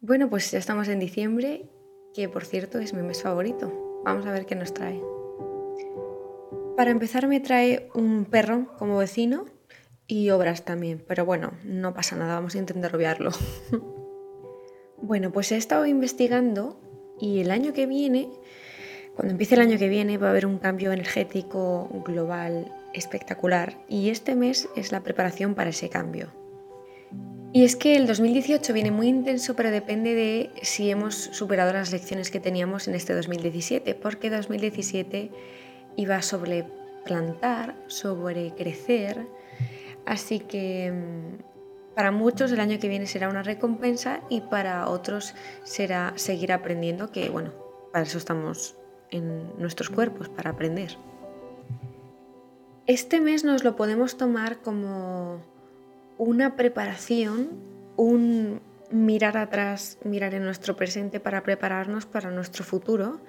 Bueno, pues ya estamos en diciembre, que por cierto es mi mes favorito. Vamos a ver qué nos trae. Para empezar me trae un perro como vecino y obras también, pero bueno, no pasa nada, vamos a intentar obviarlo. bueno, pues he estado investigando y el año que viene, cuando empiece el año que viene, va a haber un cambio energético global espectacular y este mes es la preparación para ese cambio. Y es que el 2018 viene muy intenso, pero depende de si hemos superado las lecciones que teníamos en este 2017, porque 2017 iba sobre plantar, sobre crecer, así que mm, para muchos el año que viene será una recompensa y para otros será seguir aprendiendo, que bueno, para eso estamos en nuestros cuerpos, para aprender. Este mes nos lo podemos tomar como una preparación, un mirar atrás, mirar en nuestro presente para prepararnos para nuestro futuro.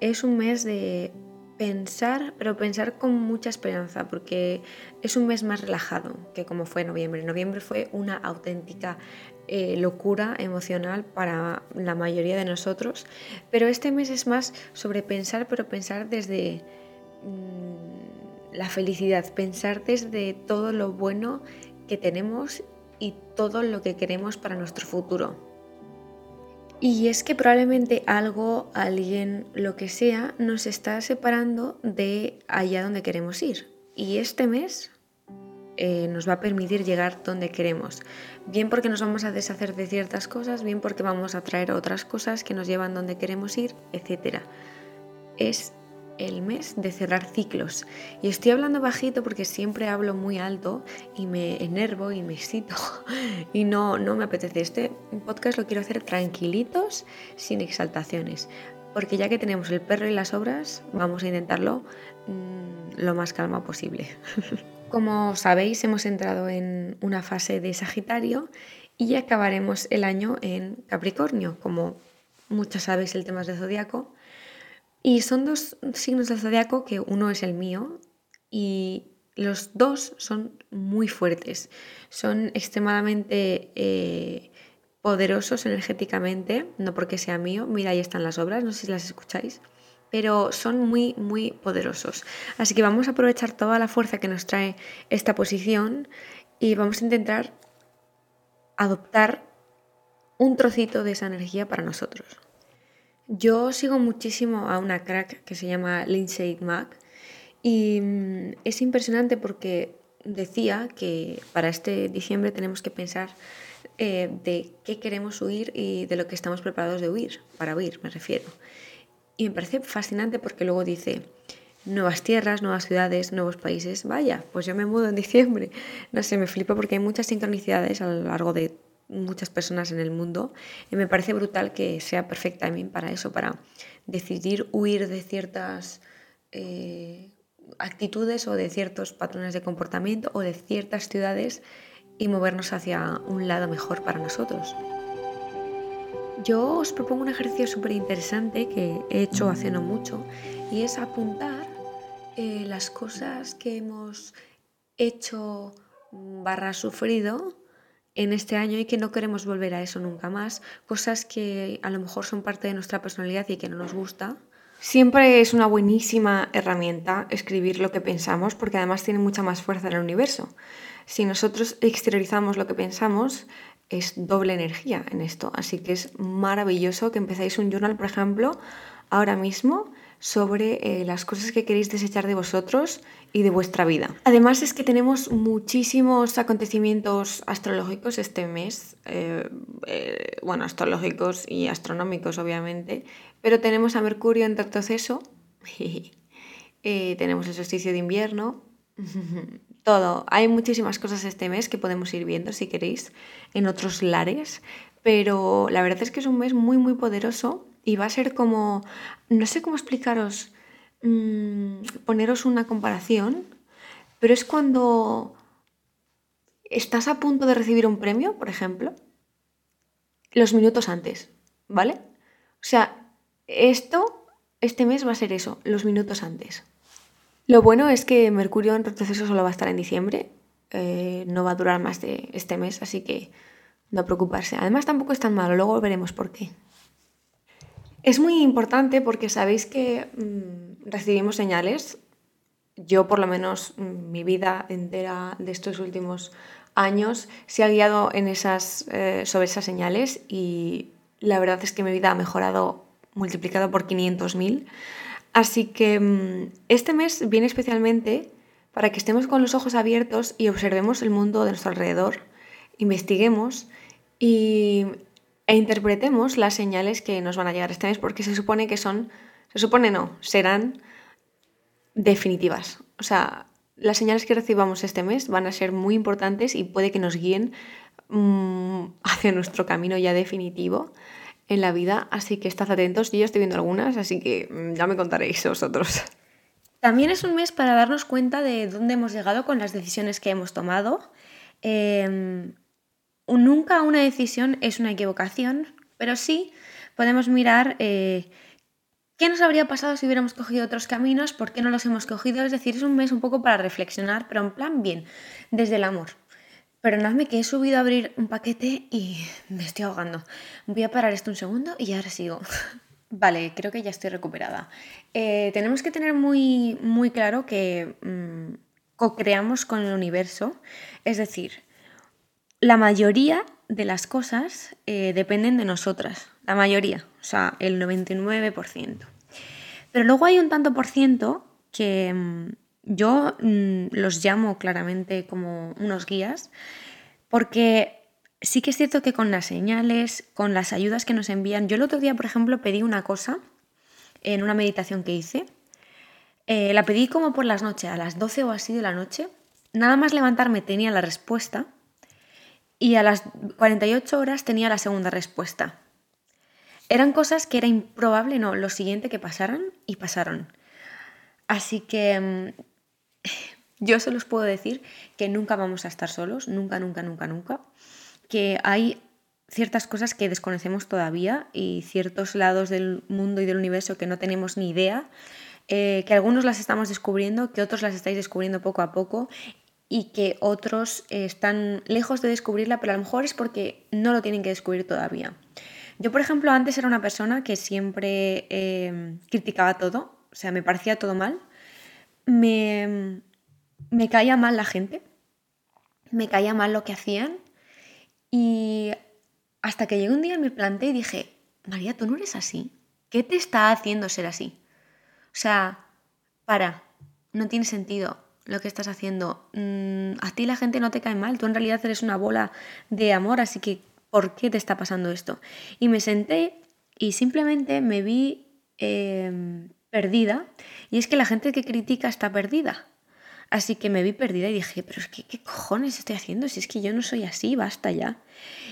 Es un mes de pensar, pero pensar con mucha esperanza, porque es un mes más relajado que como fue noviembre. Noviembre fue una auténtica eh, locura emocional para la mayoría de nosotros, pero este mes es más sobre pensar, pero pensar desde mm, la felicidad, pensar desde todo lo bueno que tenemos y todo lo que queremos para nuestro futuro. Y es que probablemente algo, alguien, lo que sea, nos está separando de allá donde queremos ir. Y este mes eh, nos va a permitir llegar donde queremos. Bien porque nos vamos a deshacer de ciertas cosas, bien porque vamos a traer otras cosas que nos llevan donde queremos ir, etc. Es el mes de cerrar ciclos. Y estoy hablando bajito porque siempre hablo muy alto y me enervo y me excito y no, no me apetece. Este podcast lo quiero hacer tranquilitos, sin exaltaciones. Porque ya que tenemos el perro y las obras, vamos a intentarlo mm, lo más calma posible. Como sabéis, hemos entrado en una fase de Sagitario y acabaremos el año en Capricornio. Como muchas sabéis, el tema es de zodiaco y son dos signos del zodiaco que uno es el mío y los dos son muy fuertes, son extremadamente eh, poderosos energéticamente, no porque sea mío, mira ahí están las obras, no sé si las escucháis, pero son muy, muy poderosos. Así que vamos a aprovechar toda la fuerza que nos trae esta posición y vamos a intentar adoptar un trocito de esa energía para nosotros. Yo sigo muchísimo a una crack que se llama Lindsay Mack y mm, es impresionante porque decía que para este diciembre tenemos que pensar eh, de qué queremos huir y de lo que estamos preparados de huir, para huir me refiero. Y me parece fascinante porque luego dice, nuevas tierras, nuevas ciudades, nuevos países, vaya, pues yo me mudo en diciembre. No sé, me flipo porque hay muchas sincronicidades a lo largo de muchas personas en el mundo y me parece brutal que sea perfect timing para eso, para decidir huir de ciertas eh, actitudes o de ciertos patrones de comportamiento o de ciertas ciudades y movernos hacia un lado mejor para nosotros. Yo os propongo un ejercicio súper interesante que he hecho hace no mucho y es apuntar eh, las cosas que hemos hecho barra sufrido en este año y que no queremos volver a eso nunca más, cosas que a lo mejor son parte de nuestra personalidad y que no nos gusta. Siempre es una buenísima herramienta escribir lo que pensamos porque además tiene mucha más fuerza en el universo. Si nosotros exteriorizamos lo que pensamos, es doble energía en esto. Así que es maravilloso que empezáis un journal, por ejemplo, ahora mismo sobre eh, las cosas que queréis desechar de vosotros y de vuestra vida. Además es que tenemos muchísimos acontecimientos astrológicos este mes, eh, eh, bueno, astrológicos y astronómicos obviamente, pero tenemos a Mercurio en proceso, tenemos el solsticio de invierno, todo. Hay muchísimas cosas este mes que podemos ir viendo si queréis en otros lares, pero la verdad es que es un mes muy muy poderoso y va a ser como, no sé cómo explicaros, mm, poneros una comparación, pero es cuando estás a punto de recibir un premio, por ejemplo, los minutos antes, ¿vale? O sea, esto, este mes va a ser eso, los minutos antes. Lo bueno es que Mercurio en retroceso solo va a estar en diciembre, eh, no va a durar más de este mes, así que no preocuparse. Además tampoco es tan malo, luego veremos por qué. Es muy importante porque sabéis que mm, recibimos señales. Yo por lo menos mm, mi vida entera de estos últimos años se ha guiado en esas, eh, sobre esas señales y la verdad es que mi vida ha mejorado multiplicado por 500.000. Así que mm, este mes viene especialmente para que estemos con los ojos abiertos y observemos el mundo de nuestro alrededor, investiguemos y e interpretemos las señales que nos van a llegar este mes porque se supone que son, se supone no, serán definitivas. O sea, las señales que recibamos este mes van a ser muy importantes y puede que nos guíen mmm, hacia nuestro camino ya definitivo en la vida, así que estad atentos. Yo ya estoy viendo algunas, así que mm, ya me contaréis vosotros. También es un mes para darnos cuenta de dónde hemos llegado con las decisiones que hemos tomado. Eh, nunca una decisión es una equivocación, pero sí podemos mirar eh, qué nos habría pasado si hubiéramos cogido otros caminos, por qué no los hemos cogido. Es decir, es un mes un poco para reflexionar, pero en plan bien, desde el amor. Perdonadme que he subido a abrir un paquete y me estoy ahogando. Voy a parar esto un segundo y ahora sigo. Vale, creo que ya estoy recuperada. Eh, tenemos que tener muy, muy claro que mm, co-creamos con el universo, es decir, la mayoría de las cosas eh, dependen de nosotras, la mayoría, o sea, el 99%. Pero luego hay un tanto por ciento que mm, yo mm, los llamo claramente como unos guías, porque sí que es cierto que con las señales, con las ayudas que nos envían, yo el otro día, por ejemplo, pedí una cosa en una meditación que hice, eh, la pedí como por las noches, a las 12 o así de la noche, nada más levantarme tenía la respuesta y a las 48 horas tenía la segunda respuesta. Eran cosas que era improbable, no, lo siguiente que pasaran y pasaron. Así que mm, yo se los puedo decir que nunca vamos a estar solos, nunca, nunca, nunca, nunca. Que hay ciertas cosas que desconocemos todavía y ciertos lados del mundo y del universo que no tenemos ni idea, eh, que algunos las estamos descubriendo, que otros las estáis descubriendo poco a poco y que otros están lejos de descubrirla, pero a lo mejor es porque no lo tienen que descubrir todavía. Yo, por ejemplo, antes era una persona que siempre em, criticaba todo, o sea, me parecía todo mal, me, me caía mal la gente, me caía mal lo que hacían y hasta que llegó un día me planté y dije, María, tú no eres así. ¿Qué te está haciendo ser así? O sea, para, no tiene sentido lo que estás haciendo. Mm, a ti la gente no te cae mal, tú en realidad eres una bola de amor, así que ¿por qué te está pasando esto? Y me senté y simplemente me vi em, perdida y es que la gente que critica está perdida. Así que me vi perdida y dije, pero es que, ¿qué cojones estoy haciendo? Si es que yo no soy así, basta ya.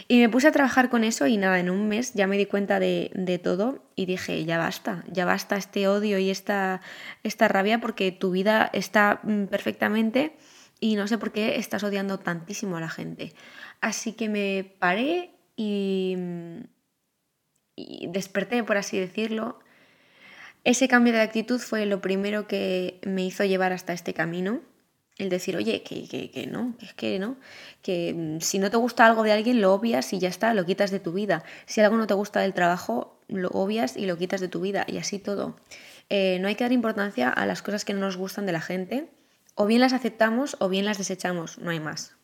Y me puse a trabajar con eso y nada, en un mes ya me di cuenta de, todo y dije, ya basta, ya basta este odio y esta, esta rabia porque tu vida está mm, perfectamente y no sé por qué estás odiando tantísimo a la gente. Así que me paré y, y desperté, por así decirlo. Ese cambio de actitud fue lo primero que me hizo llevar hasta este camino el decir, oye, que, que, no, que es que no, que mm, si no te gusta algo de alguien, lo obvias y ya está, lo quitas de tu vida. Si algo no te gusta del trabajo, lo obvias y lo quitas de tu vida, y así todo. Eh, no hay que dar importancia a las cosas que no nos gustan de la gente, o bien las aceptamos o bien las desechamos, no hay más.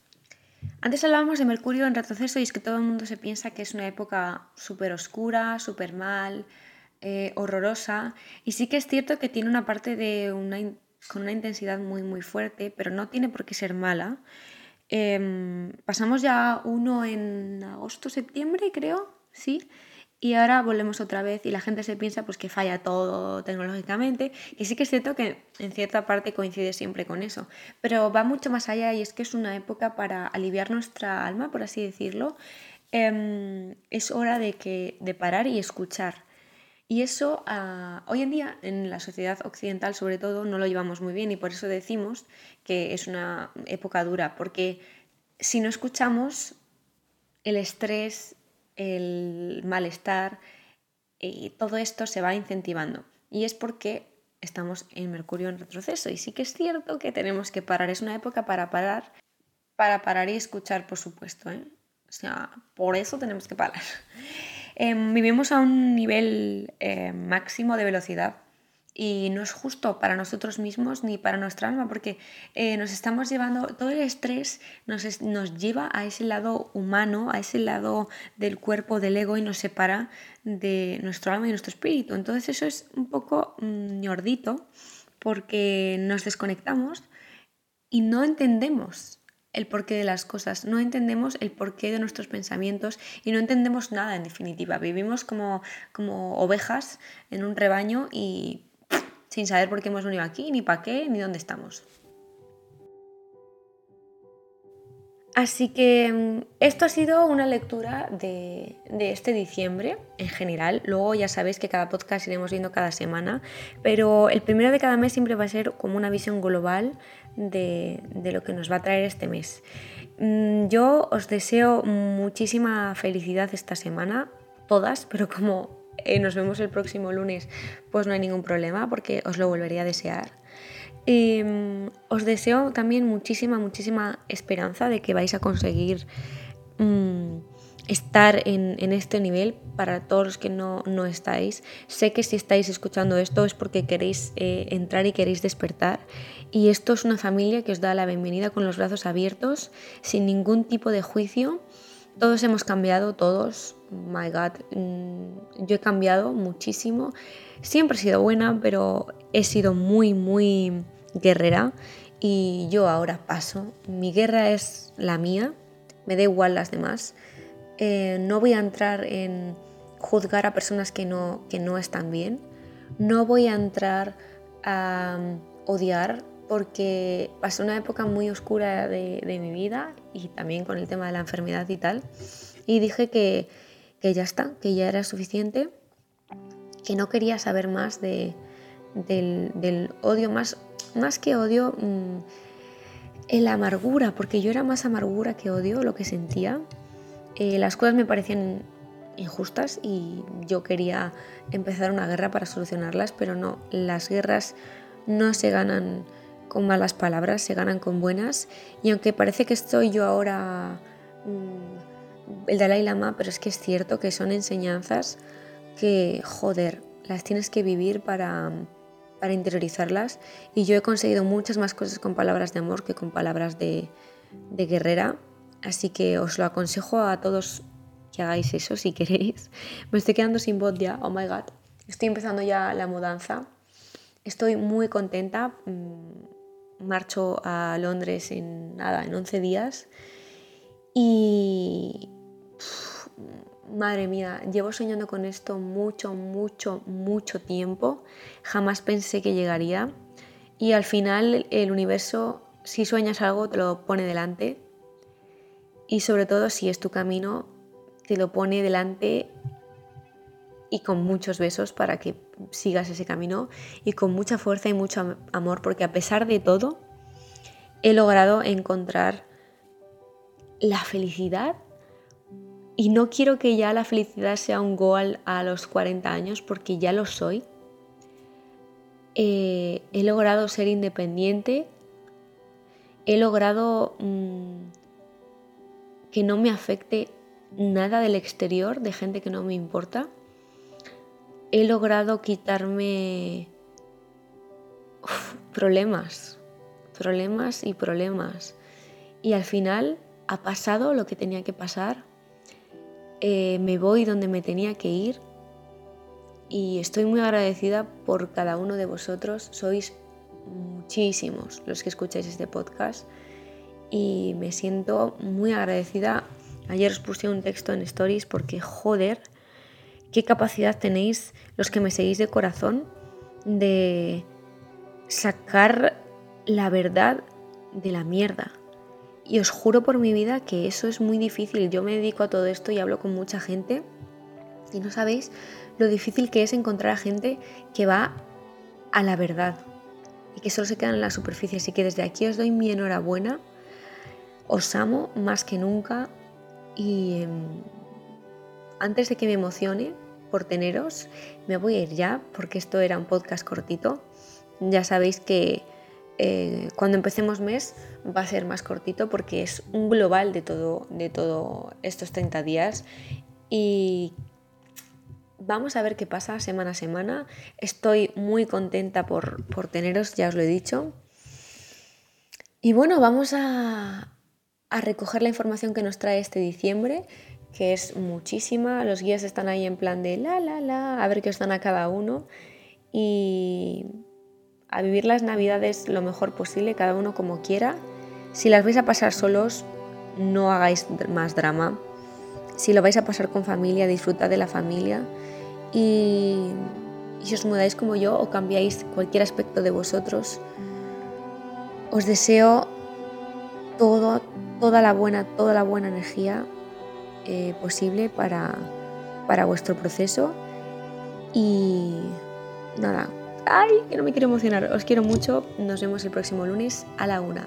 Antes hablábamos de Mercurio en retroceso y es que todo el mundo se piensa que es una época súper oscura, súper mal, eh, horrorosa, y sí que es cierto que tiene una parte de una con una intensidad muy muy fuerte, pero no tiene por qué ser mala. Em, pasamos ya uno en agosto, septiembre, creo, sí, y ahora volvemos otra vez y la gente se piensa pues que falla todo tecnológicamente. Y sí que es cierto que en cierta parte coincide siempre con eso, pero va mucho más allá y es que es una época para aliviar nuestra alma, por así decirlo. Em, es hora de, que, de parar y escuchar y eso ah, hoy en día en la sociedad occidental sobre todo no lo llevamos muy bien y por eso decimos que es una época dura, porque si no escuchamos el estrés, el malestar, y todo esto se va incentivando. Y es porque estamos en Mercurio en retroceso. Y sí que es cierto que tenemos que parar. Es una época para parar, para parar y escuchar, por supuesto. ¿eh? O sea, por eso tenemos que parar. Em, vivimos a un nivel eh, máximo de velocidad y no es justo para nosotros mismos ni para nuestra alma porque eh, nos estamos llevando, todo el estrés nos, nos, lleva a ese lado humano, a ese lado del cuerpo, del ego y nos separa de nuestro alma y nuestro espíritu. Entonces eso es un poco mm, ñordito porque nos desconectamos y no entendemos el porqué de las cosas, no entendemos el porqué de nuestros pensamientos y no entendemos nada en definitiva. Vivimos como, como ovejas en un rebaño y sin saber por qué hemos venido aquí, ni para qué, ni dónde estamos. Así que mm, esto ha sido una lectura de, este diciembre en general. Luego ya sabéis que cada podcast iremos viendo cada semana, pero el primero de cada mes siempre va a ser como una visión global de, lo que nos va a traer este mes. Mm, yo os deseo muchísima felicidad esta semana, todas, pero como eh, nos vemos el próximo lunes, pues no hay ningún problema porque os lo volvería a desear. Em, os deseo también muchísima, muchísima esperanza de que vais a conseguir mm, estar en, este nivel para todos los que no, no, estáis. Sé que si estáis escuchando esto es porque queréis eh, entrar y queréis despertar. Y esto es una familia que os da la bienvenida con los brazos abiertos, sin ningún tipo de juicio. Todos hemos cambiado, todos. My God, mm, yo he cambiado muchísimo. Siempre he sido buena, pero he sido muy, muy guerrera y yo ahora paso. Mi guerra es la mía, me da igual las demás. Eh, no voy a entrar en juzgar a personas que no, que no están bien. No voy a entrar a um, odiar porque pasé una época muy oscura de, mi vida y también con el tema de la enfermedad y tal. Y dije que, que ya está, que ya era suficiente, que no quería saber más de, del, del odio, más más que odio, mm, la amargura, porque yo era más amargura que odio lo que sentía. Eh, las cosas me parecían injustas y yo quería empezar una guerra para solucionarlas, pero no, las guerras no se ganan con malas palabras, se ganan con buenas. Y aunque parece que estoy yo ahora mm, el Dalai Lama, pero es que es cierto que son enseñanzas que, joder, las tienes que vivir para, para interiorizarlas y yo he conseguido muchas más cosas con palabras de amor que con palabras de, guerrera, así que os lo aconsejo a todos que hagáis eso si queréis. Me estoy quedando sin voz ya, oh my god. Estoy empezando ya la mudanza. Estoy muy contenta. Mm, marcho a Londres en nada, en 11 días. Y madre mía, llevo soñando con esto mucho, mucho, mucho tiempo. Jamás pensé que llegaría. Y al final el universo, si sueñas algo, te lo pone delante. Y sobre todo si es tu camino, te lo pone delante y con muchos besos para que sigas ese camino y con mucha fuerza y mucho amor, porque a pesar de todo, he logrado encontrar la felicidad y no quiero que ya la felicidad sea un goal a los 40 años porque ya lo soy. Eh, he logrado ser independiente. He logrado mm, que no me afecte nada del exterior, de gente que no me importa. He logrado quitarme problemas, problemas y problemas. Y al final ha pasado lo que tenía que pasar eh, me voy donde me tenía que ir y estoy muy agradecida por cada uno de vosotros. Sois muchísimos los que escucháis este podcast y me siento muy agradecida. Ayer os puse un texto en stories porque joder, qué capacidad tenéis los que me seguís de corazón de sacar la verdad de la mierda. Y os juro por mi vida que eso es muy difícil. Yo me dedico a todo esto y hablo con mucha gente y no sabéis lo difícil que es encontrar a gente que va a la verdad y que solo se queda en la superficie. Así que desde aquí os doy mi enhorabuena. Os amo más que nunca y em, antes de que me emocione por teneros, me voy a ir ya porque esto era un podcast cortito. Ya sabéis que eh, cuando empecemos mes va a ser más cortito porque es un global de todo, de todo estos 30 días y vamos a ver qué pasa semana a semana. Estoy muy contenta por, por teneros, ya os lo he dicho. Y bueno, vamos a, a recoger la información que nos trae este diciembre, que es muchísima. Los guías están ahí en plan de la, la, la, a ver qué os dan a cada uno. Y a vivir las navidades lo mejor posible, cada uno como quiera. Si las vais a pasar solos, no hagáis más drama. Si lo vais a pasar con familia, disfrutad de la familia. Y, si os mudáis como yo o cambiáis cualquier aspecto de vosotros, os deseo toda la buena, toda la buena energía eh, posible para, para vuestro proceso. Y nada, ay, que no me quiero emocionar. Os quiero mucho. Nos vemos el próximo lunes a la una.